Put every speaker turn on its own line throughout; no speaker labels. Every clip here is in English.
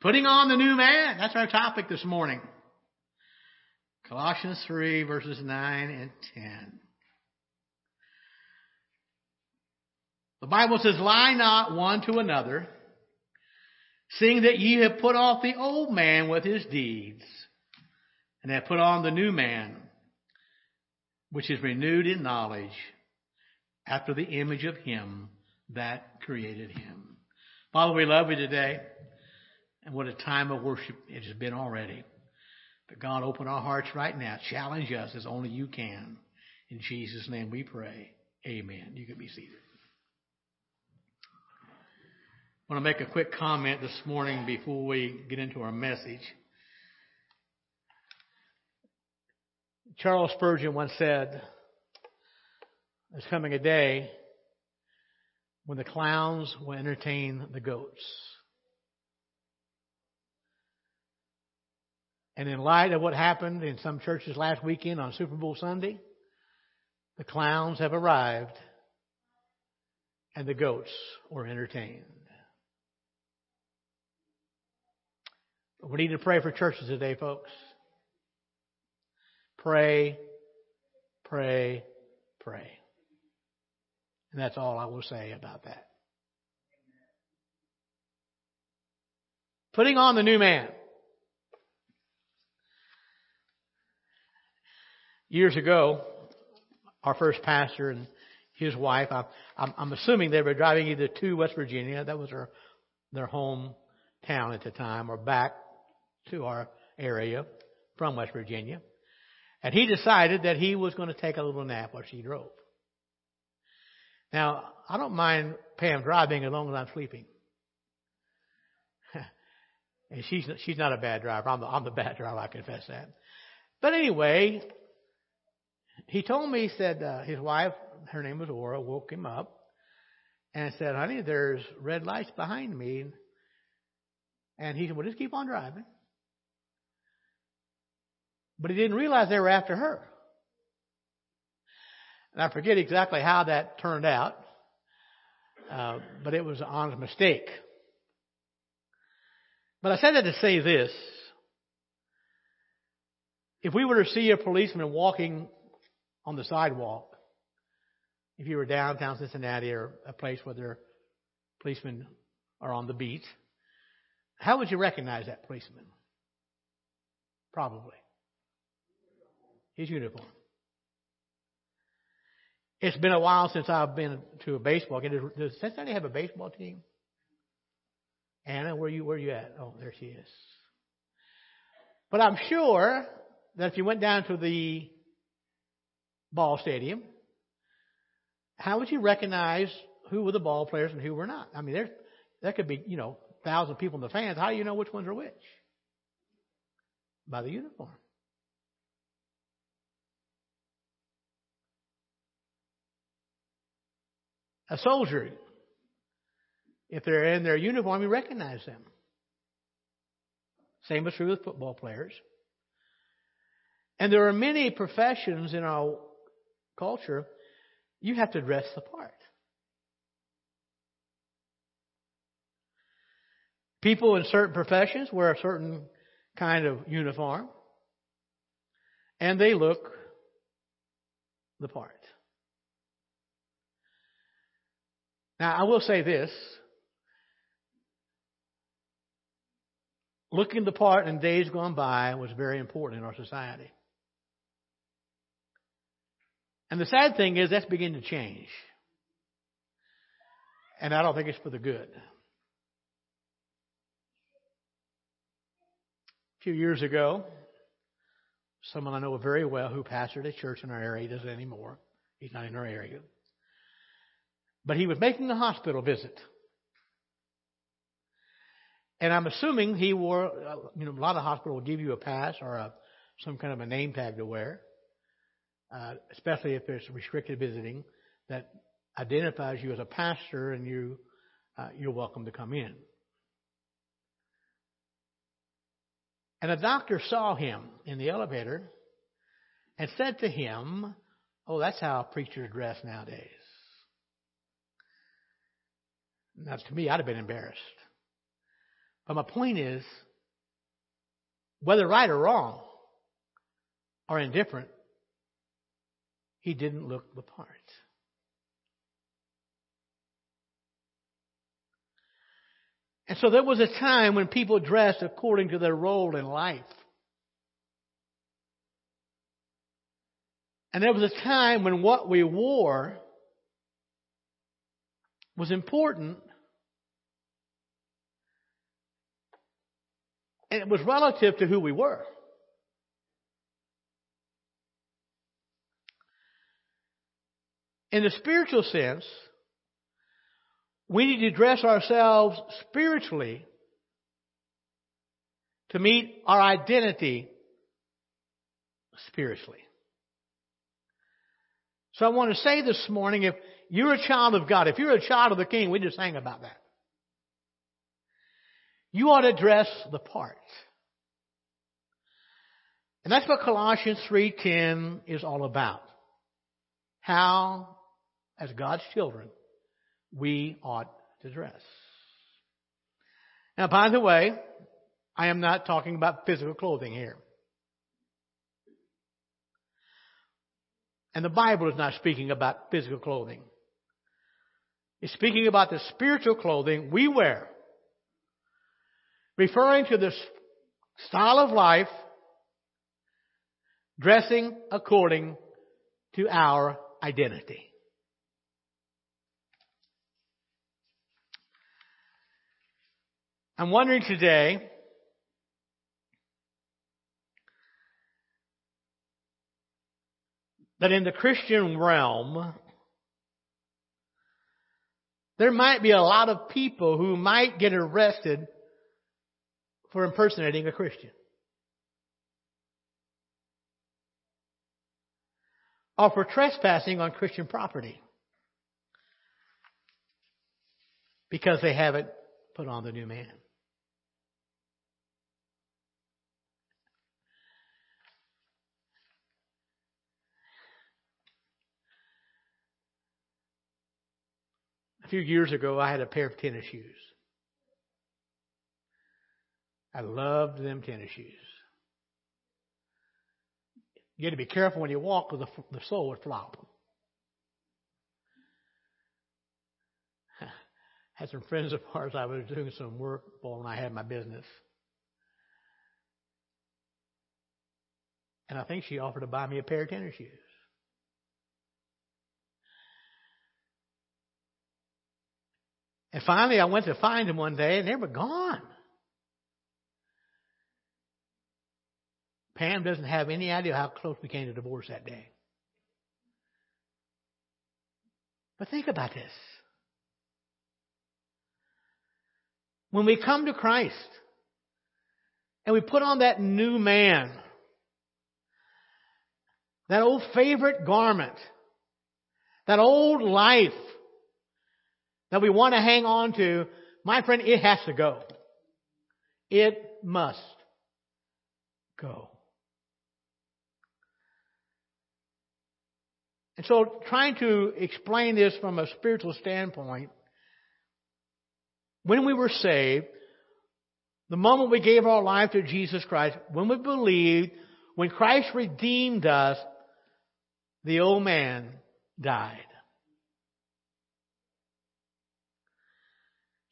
Putting on the new man. That's our topic this morning. Colossians 3 verses 9 and 10. The Bible says, lie not one to another, seeing that ye have put off the old man with his deeds, and have put on the new man, which is renewed in knowledge after the image of him that created him. Father, we love you today. And what a time of worship it has been already. But God, open our hearts right now. Challenge us as only you can. In Jesus' name we pray. Amen. You can be seated. I want to make a quick comment this morning before we get into our message. Charles Spurgeon once said, There's coming a day when the clowns will entertain the goats. And in light of what happened in some churches last weekend on Super Bowl Sunday, the clowns have arrived and the goats were entertained. We need to pray for churches today, folks. Pray, pray, pray. And that's all I will say about that. Putting on the new man. Years ago, our first pastor and his wife, I, I'm, I'm assuming they were driving either to West Virginia, that was their, their home town at the time, or back to our area from West Virginia. And he decided that he was going to take a little nap while she drove. Now, I don't mind Pam driving as long as I'm sleeping. and she's she's not a bad driver. I'm the, I'm the bad driver. I confess that. But anyway, he told me, he said, uh, his wife, her name was Aura, woke him up and said, honey, there's red lights behind me. And he said, well, just keep on driving. But he didn't realize they were after her. And I forget exactly how that turned out, uh, but it was an honest mistake. But I said that to say this. If we were to see a policeman walking on the sidewalk, if you were downtown Cincinnati or a place where there policemen are on the beat, how would you recognize that policeman? Probably. His uniform. It's been a while since I've been to a baseball game. Does Cincinnati have a baseball team? Anna, where you where you at? Oh, there she is. But I'm sure that if you went down to the ball stadium, how would you recognize who were the ball players and who were not? I mean, there there could be you know thousand people in the fans. How do you know which ones are which? By the uniform. A soldier, if they're in their uniform, you recognize them. Same is true with football players. And there are many professions in our culture, you have to dress the part. People in certain professions wear a certain kind of uniform, and they look the part. Now, I will say this. Looking the part in days gone by was very important in our society. And the sad thing is that's beginning to change. And I don't think it's for the good. A few years ago, someone I know very well who pastored a church in our area, he doesn't anymore. He's not in our area. But he was making a hospital visit. And I'm assuming he wore, uh, you know, a lot of hospitals will give you a pass or a, some kind of a name tag to wear, uh, especially if it's restricted visiting that identifies you as a pastor and you, uh, you're welcome to come in. And a doctor saw him in the elevator and said to him, Oh, that's how preachers dress nowadays. Now, to me, I'd have been embarrassed. But my point is, whether right or wrong or indifferent, he didn't look the part. And so there was a time when people dressed according to their role in life. And there was a time when what we wore was important. And it was relative to who we were. In the spiritual sense, we need to dress ourselves spiritually to meet our identity spiritually. So I want to say this morning, if you're a child of God, if you're a child of the King, we just sang about that. You ought to dress the part. And that's what Colossians 3.10 is all about. How, as God's children, we ought to dress. Now, by the way, I am not talking about physical clothing here. And the Bible is not speaking about physical clothing. It's speaking about the spiritual clothing we wear, referring to the style of life dressing according to our identity. I'm wondering today that in the Christian realm, there might be a lot of people who might get arrested for impersonating a Christian. Or for trespassing on Christian property. Because they haven't put on the new man. Few years ago, I had a pair of tennis shoes. I loved them tennis shoes. You had to be careful when you walk because the, the sole would flop. had some friends of ours I was doing some work for when I had my business. And I think she offered to buy me a pair of tennis shoes. And finally, I went to find them one day, and they were gone. Pam doesn't have any idea how close we came to divorce that day. But think about this. When we come to Christ and we put on that new man, that old favorite garment, that old life, that we want to hang on to, my friend, it has to go. It must go. And so, trying to explain this from a spiritual standpoint, when we were saved, the moment we gave our life to Jesus Christ, when we believed, when Christ redeemed us, the old man died.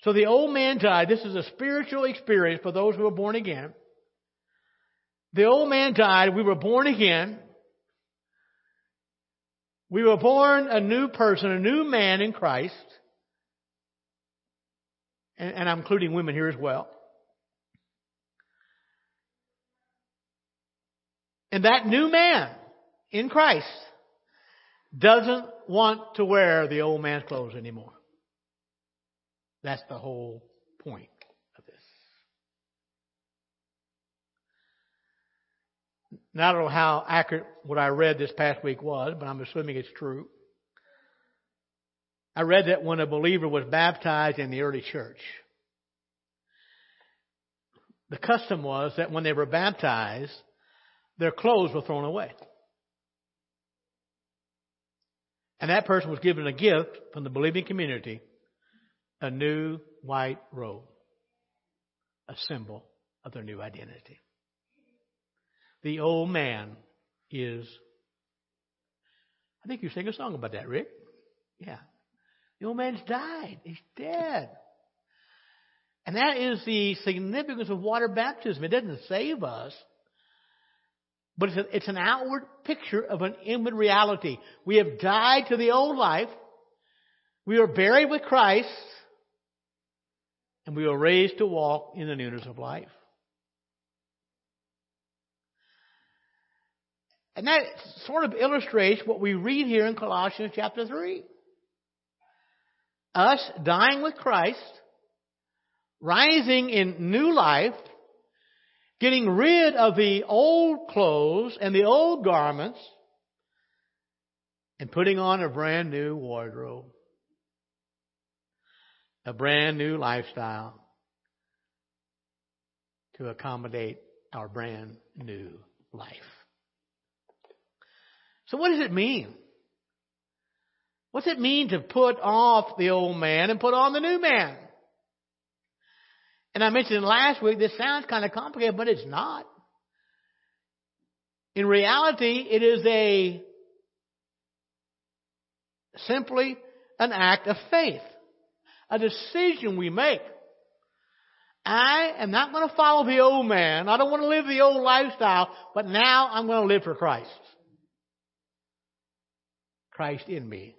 So the old man died. This is a spiritual experience for those who are born again. The old man died. We were born again. We were born a new person, a new man in Christ. And, and I'm including women here as well. And that new man in Christ doesn't want to wear the old man's clothes anymore. That's the whole point of this. Now, I don't know how accurate what I read this past week was, but I'm assuming it's true. I read that when a believer was baptized in the early church, the custom was that when they were baptized, their clothes were thrown away. And that person was given a gift from the believing community a new white robe. a symbol of their new identity. The old man is. I think you sing a song about that, Rick. Yeah. The old man's died. He's dead. And that is the significance of water baptism. It doesn't save us, but it's, a, it's an outward picture of an inward reality. We have died to the old life. We are buried with Christ. And we are raised to walk in the newness of life. And that sort of illustrates what we read here in Colossians chapter 3. Us dying with Christ, rising in new life, getting rid of the old clothes and the old garments, and putting on a brand new wardrobe, a brand new lifestyle to accommodate our brand new life. So what does it mean? What's it mean to put off the old man and put on the new man? And I mentioned last week, this sounds kind of complicated, but it's not. In reality, it is a simply an act of faith, a decision we make. I am not going to follow the old man. I don't want to live the old lifestyle, but now I'm going to live for Christ. Christ in me,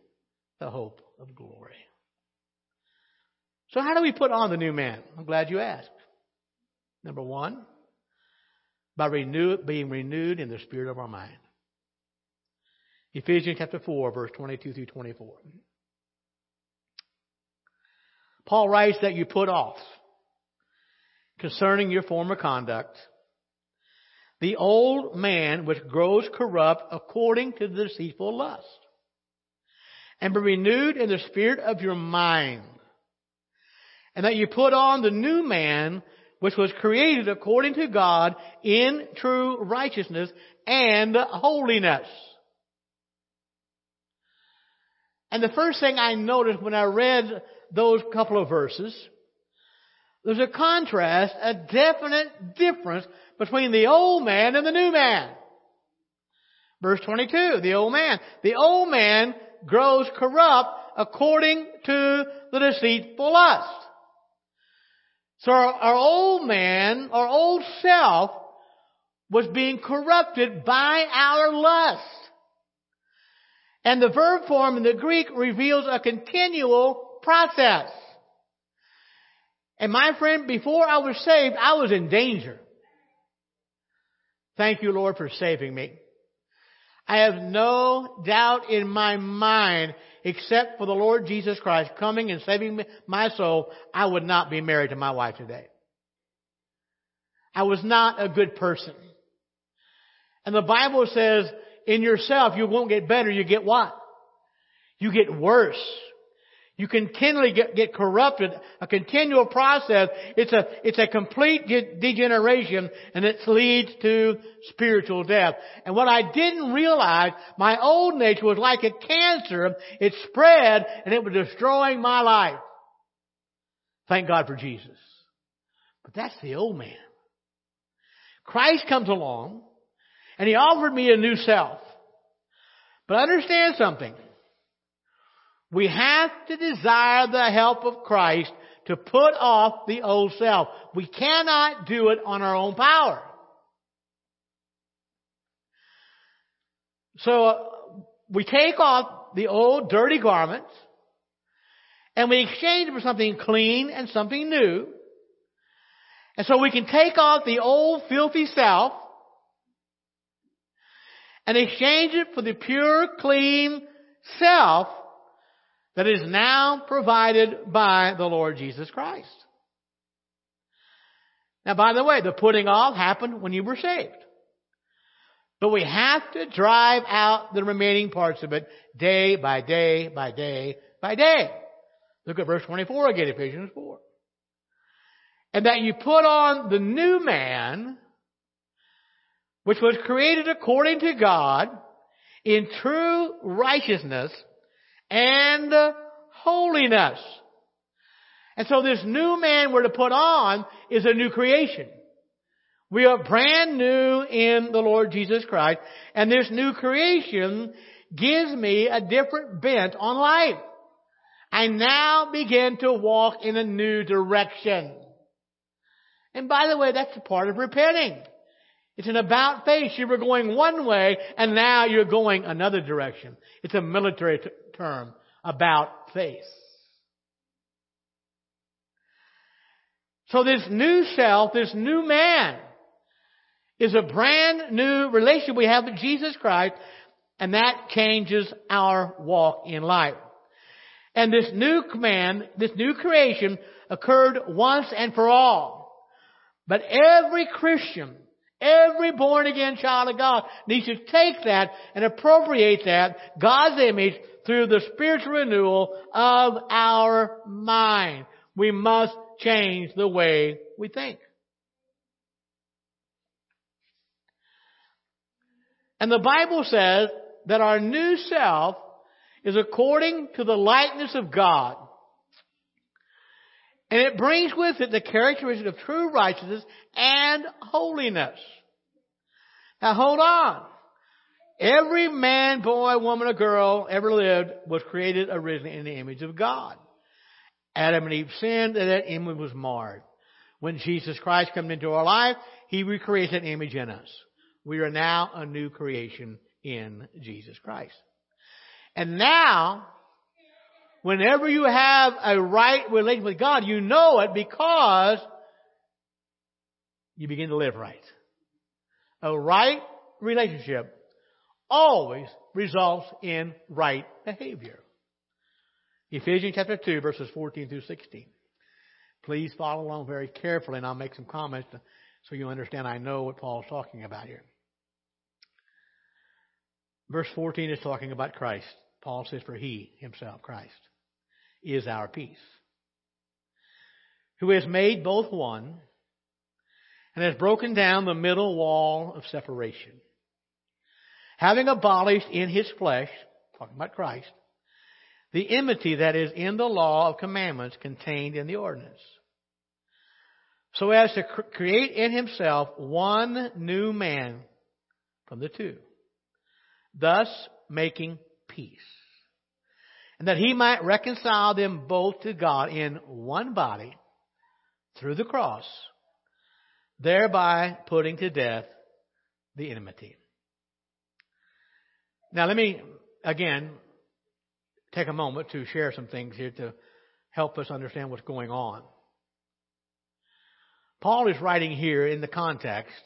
the hope of glory. So how do we put on the new man? I'm glad you asked. Number one, by renew, being renewed in the spirit of our mind. Ephesians chapter 4, verse 22 through 24. Paul writes that you put off concerning your former conduct the old man which grows corrupt according to the deceitful lust and be renewed in the spirit of your mind. And that you put on the new man, which was created according to God in true righteousness and holiness. And the first thing I noticed when I read those couple of verses, there's a contrast, a definite difference between the old man and the new man. Verse 22, the old man. The old man grows corrupt according to the deceitful lust. So our, our old man, our old self, was being corrupted by our lust. And the verb form in the Greek reveals a continual process. And my friend, before I was saved, I was in danger. Thank you, Lord, for saving me. I have no doubt in my mind, except for the Lord Jesus Christ coming and saving my soul, I would not be married to my wife today. I was not a good person. And the Bible says, in yourself, you won't get better, you get what? You get worse. You continually get, get corrupted, a continual process. It's a, it's a complete de- degeneration and it leads to spiritual death. And what I didn't realize, my old nature was like a cancer. It spread and it was destroying my life. Thank God for Jesus. But that's the old man. Christ comes along and he offered me a new self. But understand something. We have to desire the help of Christ to put off the old self. We cannot do it on our own power. So uh, we take off the old dirty garments and we exchange them for something clean and something new. And so we can take off the old filthy self and exchange it for the pure, clean self that is now provided by the Lord Jesus Christ. Now, by the way, the putting off happened when you were saved. But we have to drive out the remaining parts of it day by day by day by day. Look at verse 24 again, Ephesians 4. And that you put on the new man, which was created according to God in true righteousness and holiness. And so this new man we're to put on is a new creation. We are brand new in the Lord Jesus Christ, and this new creation gives me a different bent on life. I now begin to walk in a new direction. And by the way, that's a part of repenting. It's an about face. You were going one way and now you're going another direction. It's a military term, about face. So this new self, this new man, is a brand new relationship we have with Jesus Christ, and that changes our walk in life. And this new command, this new creation occurred once and for all. But every Christian, every born again child of God needs to take that and appropriate that, God's image, through the spiritual renewal of our mind. We must change the way we think. And the Bible says that our new self is according to the likeness of God. And it brings with it the characteristic of true righteousness and holiness. Now hold on. Every man, boy, woman, or girl ever lived was created originally in the image of God. Adam and Eve sinned and that image was marred. When Jesus Christ comes into our life, He recreates that image in us. We are now a new creation in Jesus Christ. And now, whenever you have a right relationship with God, you know it because you begin to live right. A right relationship always results in right behavior. Ephesians chapter 2 verses 14 through 16. Please follow along very carefully and I'll make some comments so you understand I know what Paul's talking about here. Verse 14 is talking about Christ. Paul says, For he, himself, Christ, is our peace, who has made both one and has broken down the middle wall of separation, having abolished in his flesh, talking about Christ, the enmity that is in the law of commandments contained in the ordinance, so as to create in himself one new man from the two thus making peace. And that he might reconcile them both to God in one body through the cross, thereby putting to death the enmity. Now let me, again, take a moment to share some things here to help us understand what's going on. Paul is writing here in the context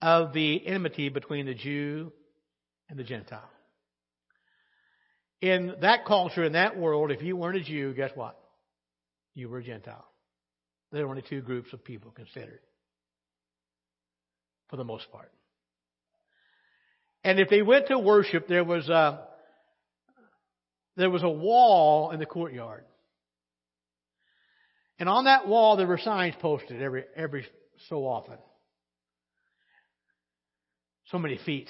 of the enmity between the Jew and the Gentile. In that culture, in that world, if you weren't a Jew, guess what? You were a Gentile. There were only two groups of people considered, for the most part. And if they went to worship, there was a, there was a wall in the courtyard. And on that wall, there were signs posted every, every so often. So many feet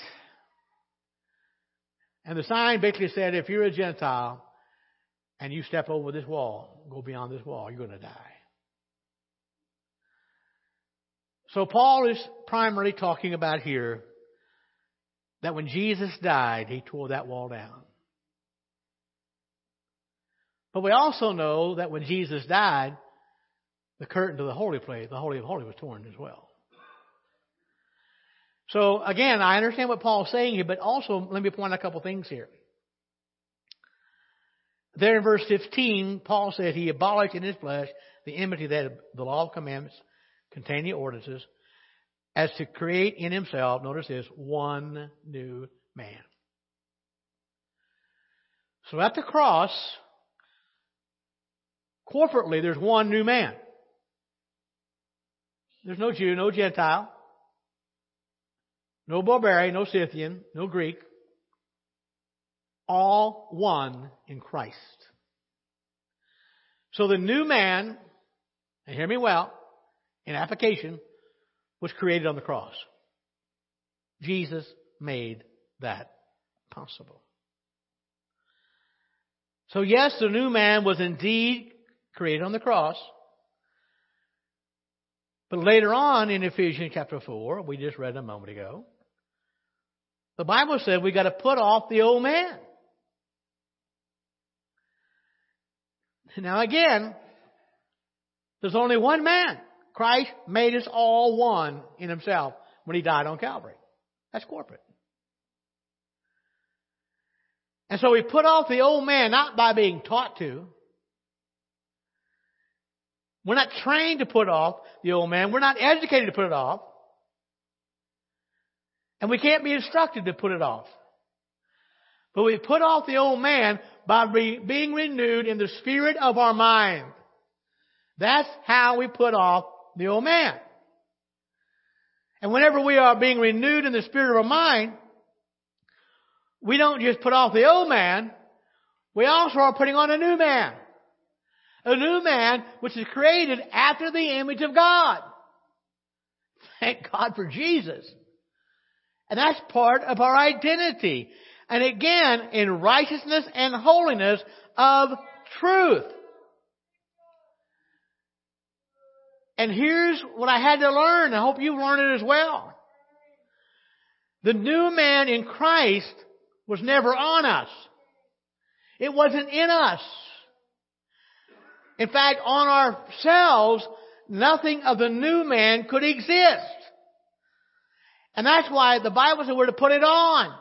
and the sign basically said, if you're a Gentile and you step over this wall, go beyond this wall, you're going to die. So Paul is primarily talking about here that when Jesus died, he tore that wall down. But we also know that when Jesus died, the curtain to the holy place, the Holy of Holies, was torn as well. So again, I understand what Paul's saying here, but also let me point out a couple things here. There in verse 15, Paul said he abolished in his flesh the enmity that the law of commandments containing the ordinances as to create in himself, notice this, one new man. So at the cross, corporately, there's one new man. There's no Jew, no Gentile. No barbarian, no Scythian, no Greek. All one in Christ. So the new man, and hear me well, in application, was created on the cross. Jesus made that possible. So yes, the new man was indeed created on the cross. But later on in Ephesians chapter 4, we just read a moment ago, the Bible said we got to put off the old man. Now again, there's only one man. Christ made us all one in himself when he died on Calvary. That's corporate. And so we put off the old man not by being taught to. We're not trained to put off the old man. We're not educated to put it off. And we can't be instructed to put it off. But we put off the old man by re- being renewed in the spirit of our mind. That's how we put off the old man. And whenever we are being renewed in the spirit of our mind, we don't just put off the old man, we also are putting on a new man. A new man which is created after the image of God. Thank God for Jesus. And that's part of our identity. And again, in righteousness and holiness of truth. And here's what I had to learn. I hope you've learned it as well. The new man in Christ was never on us. It wasn't in us. In fact, on ourselves, nothing of the new man could exist. And that's why the Bible said we're to put it on.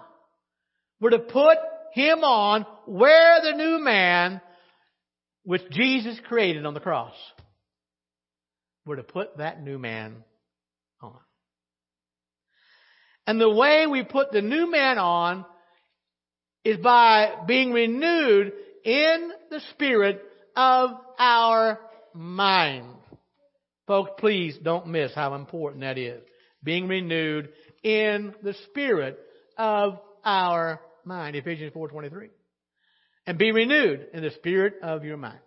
We're to put him on where the new man which Jesus created on the cross. We're to put that new man on. And the way we put the new man on is by being renewed in the spirit of our mind. Folks, please don't miss how important that is. Being renewed in the spirit of our mind. Ephesians 4.23. And be renewed in the spirit of your mind.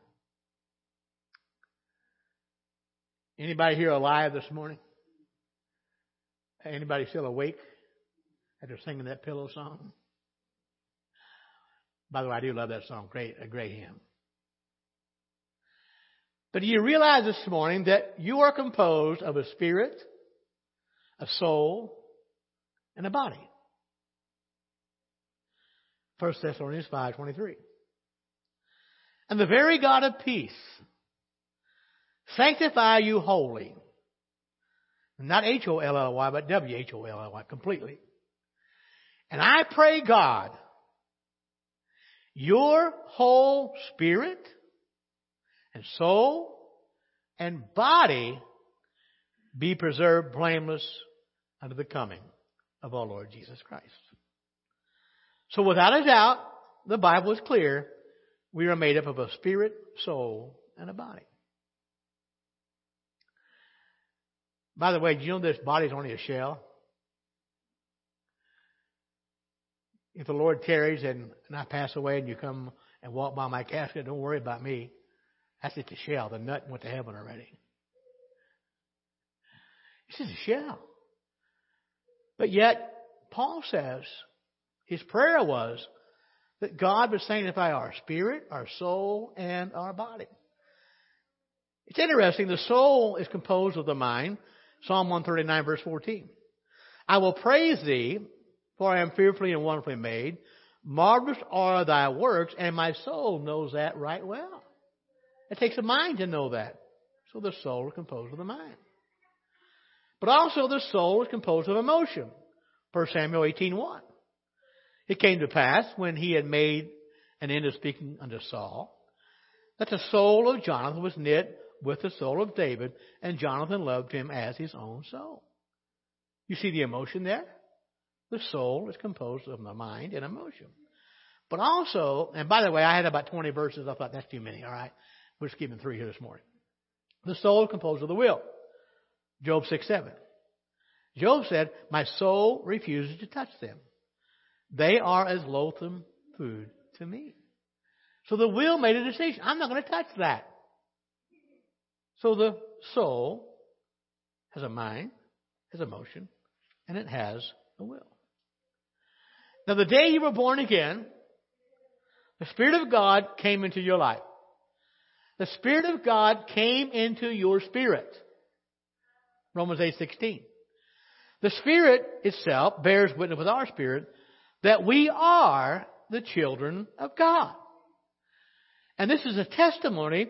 Anybody here alive this morning? Anybody still awake after singing that pillow song? By the way, I do love that song. Great, a great hymn. But do you realize this morning that you are composed of a spirit, a soul, and a body? 1 Thessalonians 5.23. And the very God of peace sanctify you wholly. Not H-O-L-L-Y, but W-H-O-L-L-Y, completely. And I pray God your whole spirit and soul and body be preserved blameless unto the coming of our Lord Jesus Christ. So without a doubt, the Bible is clear. We are made up of a spirit, soul, and a body. By the way, do you know this body is only a shell? If the Lord tarries and, and I pass away and you come and walk by my casket, don't worry about me. That's just a shell. The nut went to heaven already. It's just a shell. But yet, Paul says his prayer was that God would sanctify our spirit, our soul, and our body. It's interesting. The soul is composed of the mind. Psalm 139 verse 14. I will praise thee for I am fearfully and wonderfully made. Marvelous are thy works, and my soul knows that right well. It takes a mind to know that. So the soul is composed of the mind. But also the soul is composed of emotion. 1 Samuel 18.1. It came to pass when he had made an end of speaking unto Saul, that the soul of Jonathan was knit with the soul of David, and Jonathan loved him as his own soul. You see the emotion there? The soul is composed of the mind and emotion. But also, and by the way, I had about 20 verses. I thought that's too many. All right. We're just keeping three here this morning. The soul is composed of the will. Job 6 7. Job said, My soul refuses to touch them. They are as loathsome food to me. So the will made a decision. I'm not going to touch that. So the soul has a mind, has emotion, and it has a will. Now, the day you were born again, the Spirit of God came into your life. The Spirit of God came into your spirit. Romans 8:16. The Spirit itself bears witness with our spirit that we are the children of God. And this is a testimony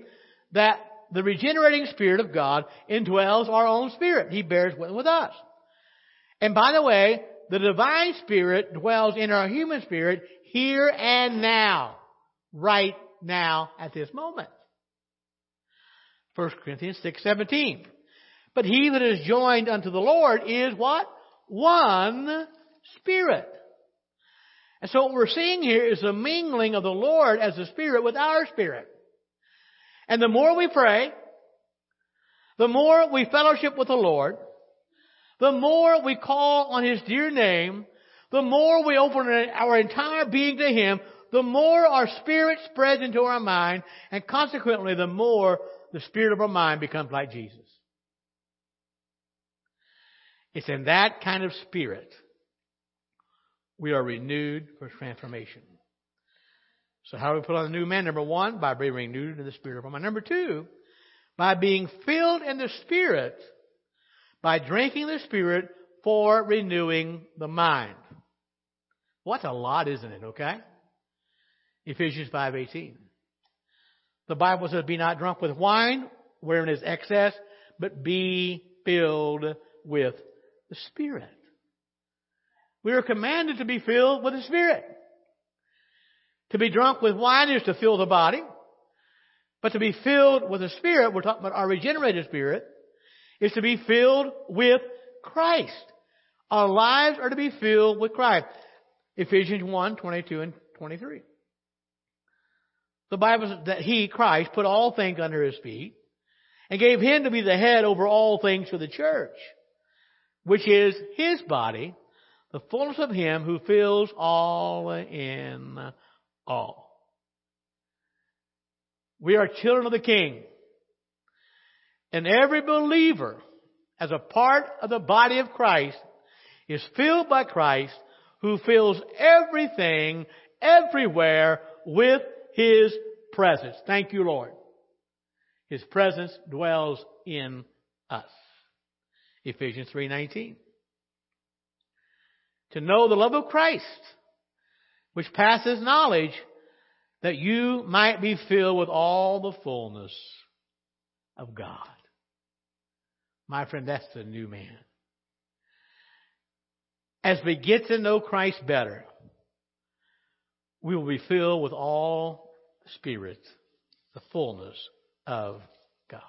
that the regenerating Spirit of God indwells our own spirit. He bears witness with us. And by the way, the divine spirit dwells in our human spirit here and now. Right now at this moment. 1 Corinthians 6:17. But he that is joined unto the Lord is what? One spirit. And so what we're seeing here is the mingling of the Lord as the Spirit with our spirit. And the more we pray, the more we fellowship with the Lord, the more we call on His dear name, the more we open our entire being to Him, the more our spirit spreads into our mind, and consequently, the more the spirit of our mind becomes like Jesus. It's in that kind of spirit we are renewed for transformation. So how do we put on the new man? Number one, by being renewed in the spirit of our mind. Number two, by being filled in the spirit, by drinking the spirit for renewing the mind. What a lot, isn't it? Okay? Ephesians 5:18. The Bible says, "Be not drunk with wine, wherein is excess, but be filled with the Spirit." We are commanded to be filled with the Spirit. To be drunk with wine is to fill the body, but to be filled with the Spirit, we're talking about our regenerated spirit, is to be filled with Christ. Our lives are to be filled with Christ. Ephesians 1, 22 and 23. The Bible says that He, Christ, put all things under His feet and gave Him to be the head over all things for the church, which is His body, the fullness of Him who fills all in all. We are children of the King. And every believer, as a part of the body of Christ, is filled by Christ who fills everything, everywhere with His presence. Thank you, Lord. His presence dwells in us. Ephesians 3:19. To know the love of Christ, which passes knowledge, that you might be filled with all the fullness of God. My friend, that's the new man. As we get to know Christ better, we will be filled with all Spirit, the fullness of God.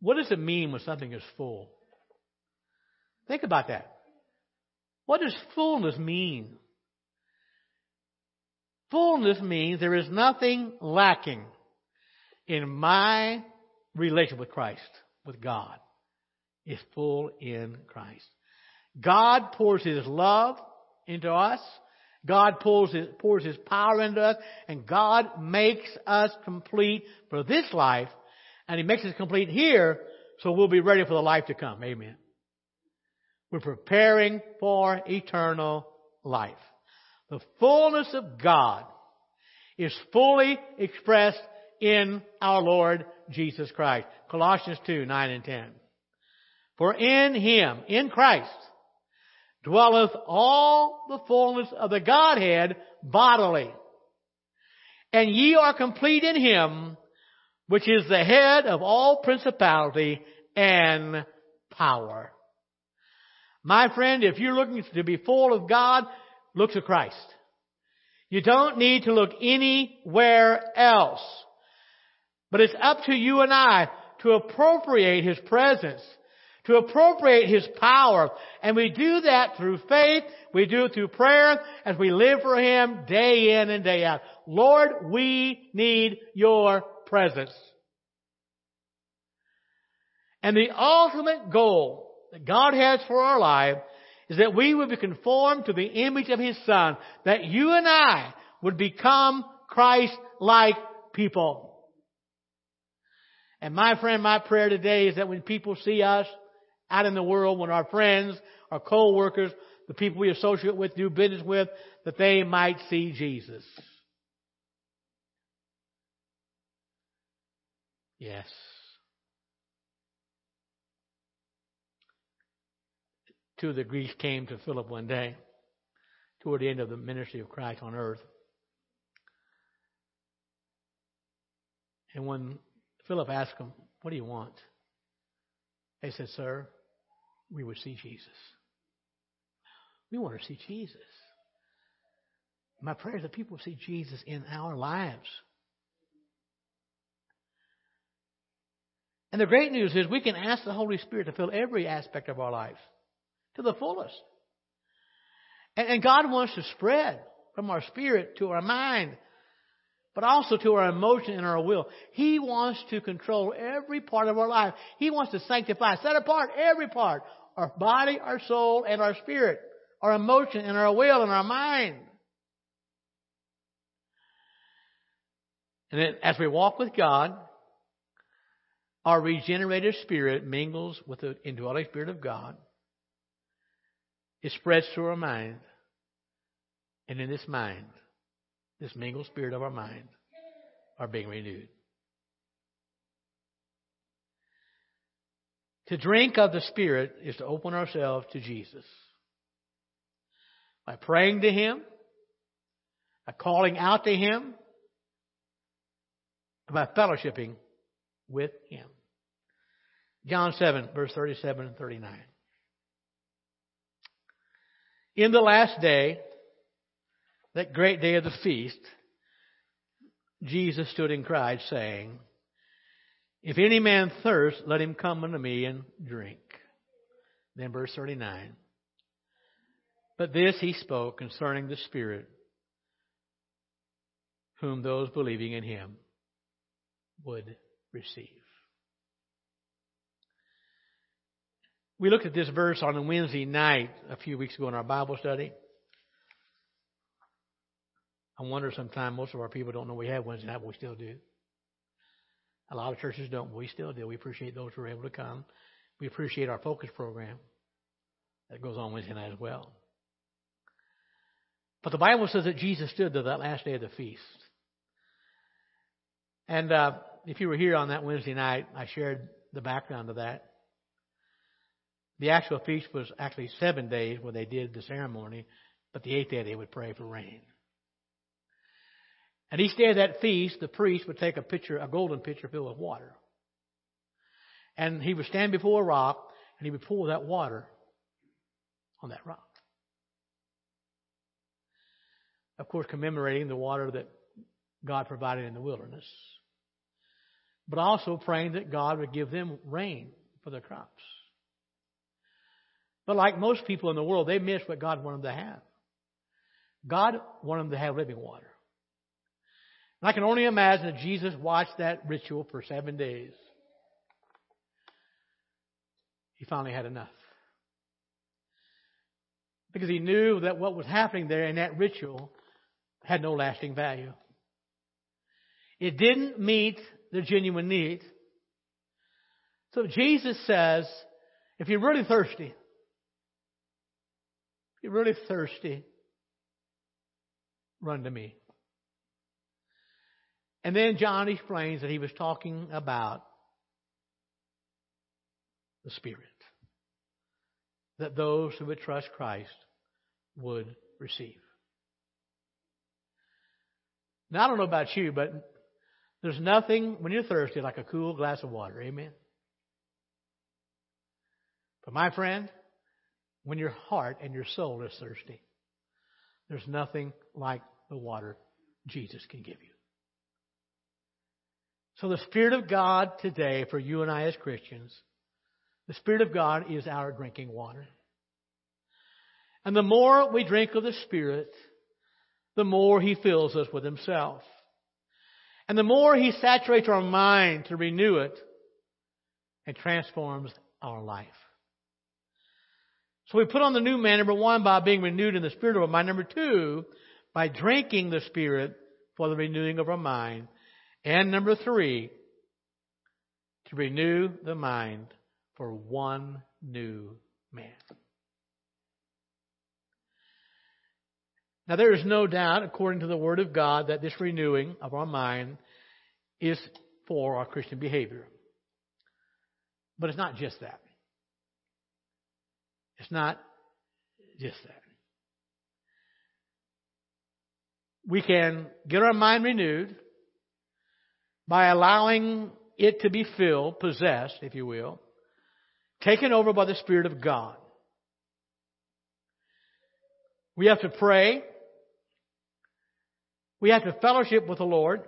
What does it mean when something is full? Think about that. What does fullness mean? Fullness means there is nothing lacking in my relationship with Christ, with God. Is full in Christ. God pours His love into us. God pours his, pours his power into us. And God makes us complete for this life. And He makes us complete here so we'll be ready for the life to come. Amen. We're preparing for eternal life. The fullness of God is fully expressed in our Lord Jesus Christ. Colossians 2, 9 and 10. For in Him, in Christ, dwelleth all the fullness of the Godhead bodily. And ye are complete in Him, which is the head of all principality and power. My friend, if you're looking to be full of God, look to Christ. You don't need to look anywhere else. But it's up to you and I to appropriate His presence, to appropriate His power. And we do that through faith. We do it through prayer as we live for Him day in and day out. Lord, we need your presence. And the ultimate goal that God has for our life is that we would be conformed to the image of His Son, that you and I would become Christ-like people. And my friend, my prayer today is that when people see us out in the world, when our friends, our co-workers, the people we associate with, do business with, that they might see Jesus. Yes. Two of the Greeks came to Philip one day toward the end of the ministry of Christ on earth. And when Philip asked them, What do you want? They said, Sir, we would see Jesus. We want to see Jesus. My prayer is that people see Jesus in our lives. And the great news is we can ask the Holy Spirit to fill every aspect of our life to the fullest. And, and God wants to spread from our spirit to our mind, but also to our emotion and our will. He wants to control every part of our life. He wants to sanctify, set apart every part our body, our soul, and our spirit, our emotion, and our will, and our mind. And then as we walk with God, our regenerated spirit mingles with the indwelling spirit of God. It spreads through our mind. And in this mind, this mingled spirit of our mind, are being renewed. To drink of the Spirit is to open ourselves to Jesus. By praying to Him, by calling out to Him, by fellowshipping with Him. John 7, verse 37 and 39. In the last day, that great day of the feast, Jesus stood and cried, saying, If any man thirst, let him come unto me and drink. Then verse 39. But this he spoke concerning the Spirit, whom those believing in him would receive. We looked at this verse on a Wednesday night a few weeks ago in our Bible study. I wonder sometimes most of our people don't know we have Wednesday night, but we still do. A lot of churches don't, but we still do. We appreciate those who are able to come. We appreciate our focus program that goes on Wednesday night as well. But the Bible says that Jesus stood to that last day of the feast. And uh, if you were here on that Wednesday night, I shared the background of that. The actual feast was actually seven days when they did the ceremony, but the eighth day they would pray for rain. And each day of that feast, the priest would take a pitcher, a golden pitcher filled with water. And he would stand before a rock and he would pour that water on that rock. Of course, commemorating the water that God provided in the wilderness. But also praying that God would give them rain for their crops. But like most people in the world, they missed what God wanted them to have. God wanted them to have living water. And I can only imagine that Jesus watched that ritual for seven days. He finally had enough. Because he knew that what was happening there in that ritual had no lasting value. It didn't meet the genuine need. So Jesus says, if you're really thirsty, you're really thirsty, run to me. And then John explains that he was talking about the Spirit. That those who would trust Christ would receive. Now, I don't know about you, but there's nothing when you're thirsty like a cool glass of water. Amen? But my friend, when your heart and your soul is thirsty, there's nothing like the water Jesus can give you. So the Spirit of God today for you and I as Christians, the Spirit of God is our drinking water. And the more we drink of the Spirit, the more He fills us with Himself. And the more He saturates our mind to renew it and transforms our life. So we put on the new man, number one, by being renewed in the spirit of our mind. Number two, by drinking the Spirit for the renewing of our mind. And number three, to renew the mind for one new man. Now, there is no doubt, according to the Word of God, that this renewing of our mind is for our Christian behavior. But it's not just that. It's not just that. We can get our mind renewed by allowing it to be filled, possessed, if you will, taken over by the Spirit of God. We have to pray. We have to fellowship with the Lord.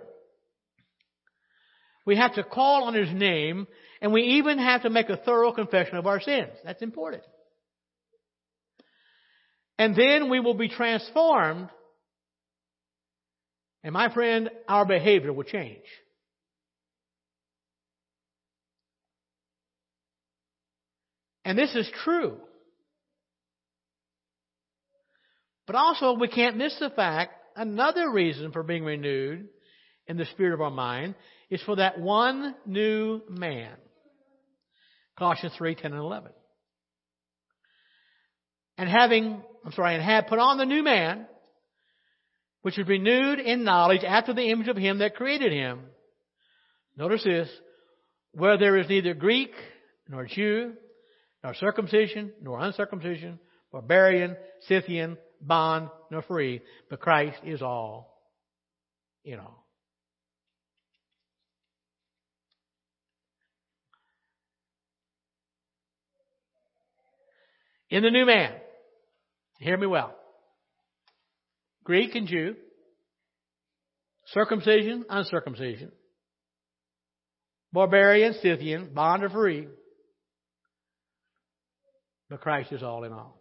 We have to call on His name, and we even have to make a thorough confession of our sins. That's important. And then we will be transformed, and my friend, our behavior will change. And this is true. But also, we can't miss the fact another reason for being renewed in the spirit of our mind is for that one new man. Colossians 3, 10 and 11. And having, I'm sorry, and have put on the new man, which is renewed in knowledge after the image of him that created him. Notice this, where there is neither Greek nor Jew, nor circumcision nor uncircumcision, barbarian, Scythian, bond nor free, but Christ is all in all. In the new man, hear me well. Greek and Jew, circumcision, uncircumcision, barbarian, Scythian, bond or free, but Christ is all in all.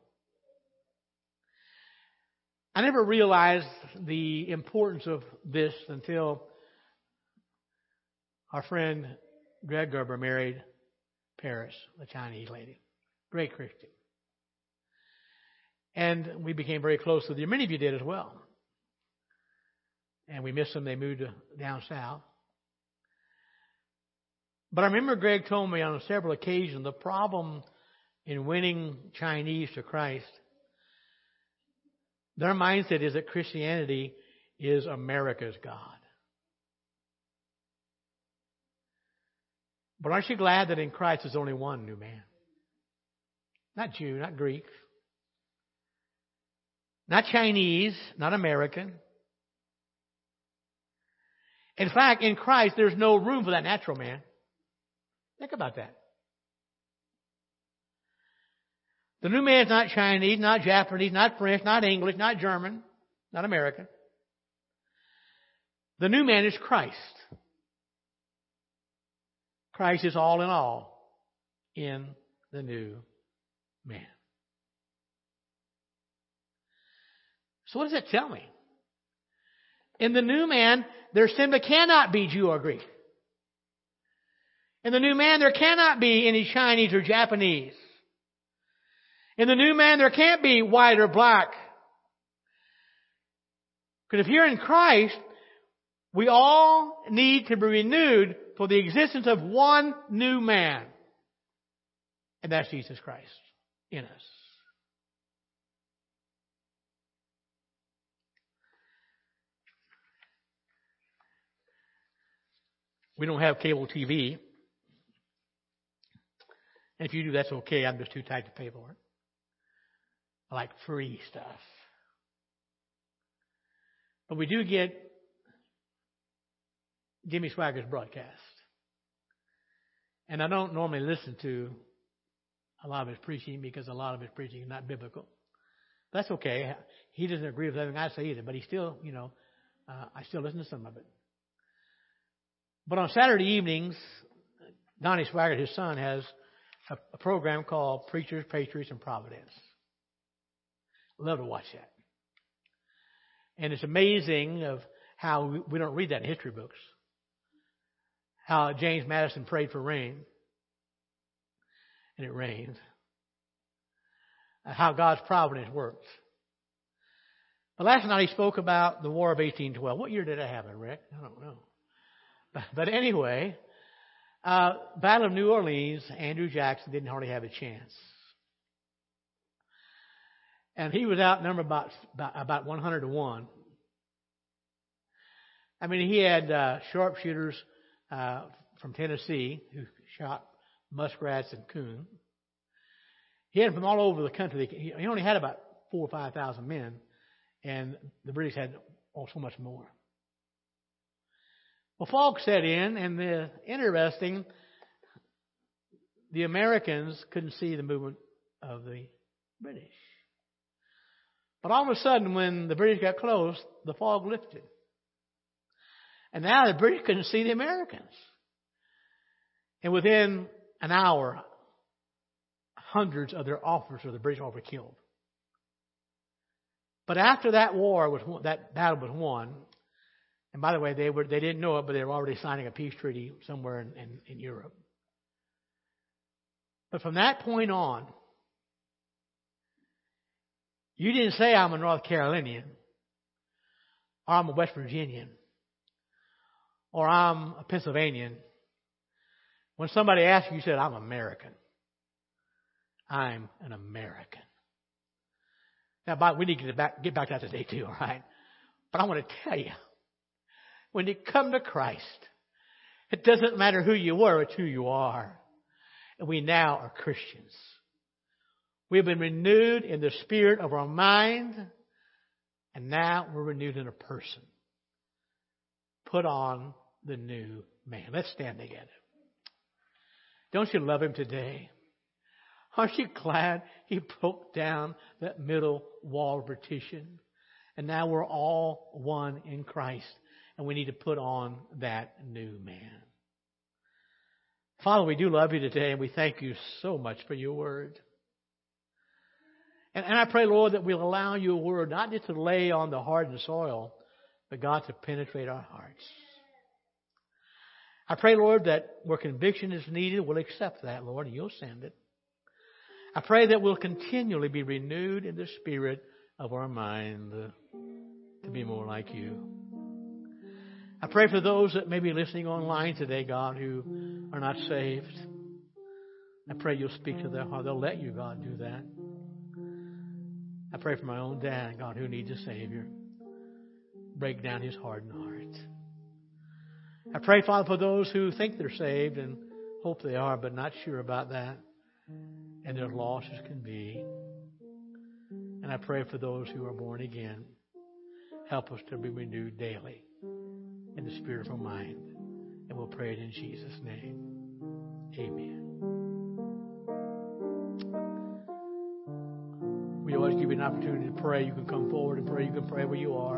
I never realized the importance of this until our friend Greg Gerber married Paris, the Chinese lady. Great Christian. And we became very close with them. Many of you did as well. And we missed them. They moved down south. But I remember Greg told me on several occasions the problem in winning Chinese to Christ, their mindset is that Christianity is America's God. But aren't you glad that in Christ there's only one new man? Not Jew, not Greek, not Chinese, not American. In fact, in Christ, there's no room for that natural man. Think about that. The new man's not Chinese, not Japanese, not French, not English, not German, not American. The new man is Christ. Christ is all in all in the new man. So what does that tell me? In the new man, there simply cannot be Jew or Greek. In the new man, there cannot be any Chinese or Japanese. In the new man, there can't be white or black. Because if you're in Christ, we all need to be renewed for the existence of one new man. And that's Jesus Christ in us. We don't have cable TV. And if you do, that's okay. I'm just too tight to pay for it I like free stuff. But we do get Jimmy Swaggart's broadcast. And I don't normally listen to a lot of his preaching because a lot of his preaching is not biblical. That's okay. He doesn't agree with everything I say either, but he still, you know, uh, I still listen to some of it. But on Saturday evenings, Donnie Swaggart, his son, has a, a program called Preachers, Patriots, and Providence. Love to watch that. And it's amazing of how we don't read that in history books. How James Madison prayed for rain, and it rained. How God's providence works. But last night he spoke about the War of 1812. What year did it happen, Rick? I don't know. But, anyway, uh, Battle of New Orleans, Andrew Jackson didn't hardly have a chance and he was outnumbered about about, about 100 to one. I mean, he had uh, sharpshooters uh, from Tennessee who shot muskrats and coon. He had them from all over the country. He only had about four or five thousand men, and the British had oh so much more. Well, fog set in, and the interesting, the Americans couldn't see the movement of the British. But all of a sudden, when the British got close, the fog lifted. And now the British couldn't see the Americans. And within an hour, hundreds of their officers of the British were killed. But after that war was that battle was won, and by the way, they were they didn't know it, but they were already signing a peace treaty somewhere in, in, in Europe. But from that point on, you didn't say I'm a North Carolinian, or I'm a West Virginian, or I'm a Pennsylvanian. When somebody asked you, you said, I'm American. I'm an American. Now, we need to get back, get back to that today too, all right? But I want to tell you, when you come to Christ, it doesn't matter who you were, it's who you are. And we now are Christians. We have been renewed in the spirit of our mind, and now we're renewed in a person. Put on the new man. Let's stand together. Don't you love him today? Aren't you glad he broke down that middle wall partition? And now we're all one in Christ, and we need to put on that new man. Father, we do love you today, and we thank you so much for your word. And, and I pray, Lord, that we'll allow your word not just to lay on the hardened soil, but God to penetrate our hearts. I pray, Lord, that where conviction is needed, we'll accept that, Lord, and you'll send it. I pray that we'll continually be renewed in the spirit of our mind to be more like you. I pray for those that may be listening online today, God, who are not saved. I pray you'll speak to their heart. They'll let you, God, do that. I pray for my own dad, God, who needs a Savior. Break down his hardened heart. I pray, Father, for those who think they're saved and hope they are, but not sure about that, and they're lost as can be. And I pray for those who are born again. Help us to be renewed daily in the spirit of our mind. And we'll pray it in Jesus' name. Amen. We always give you an opportunity to pray. You can come forward and pray. You can pray where you are.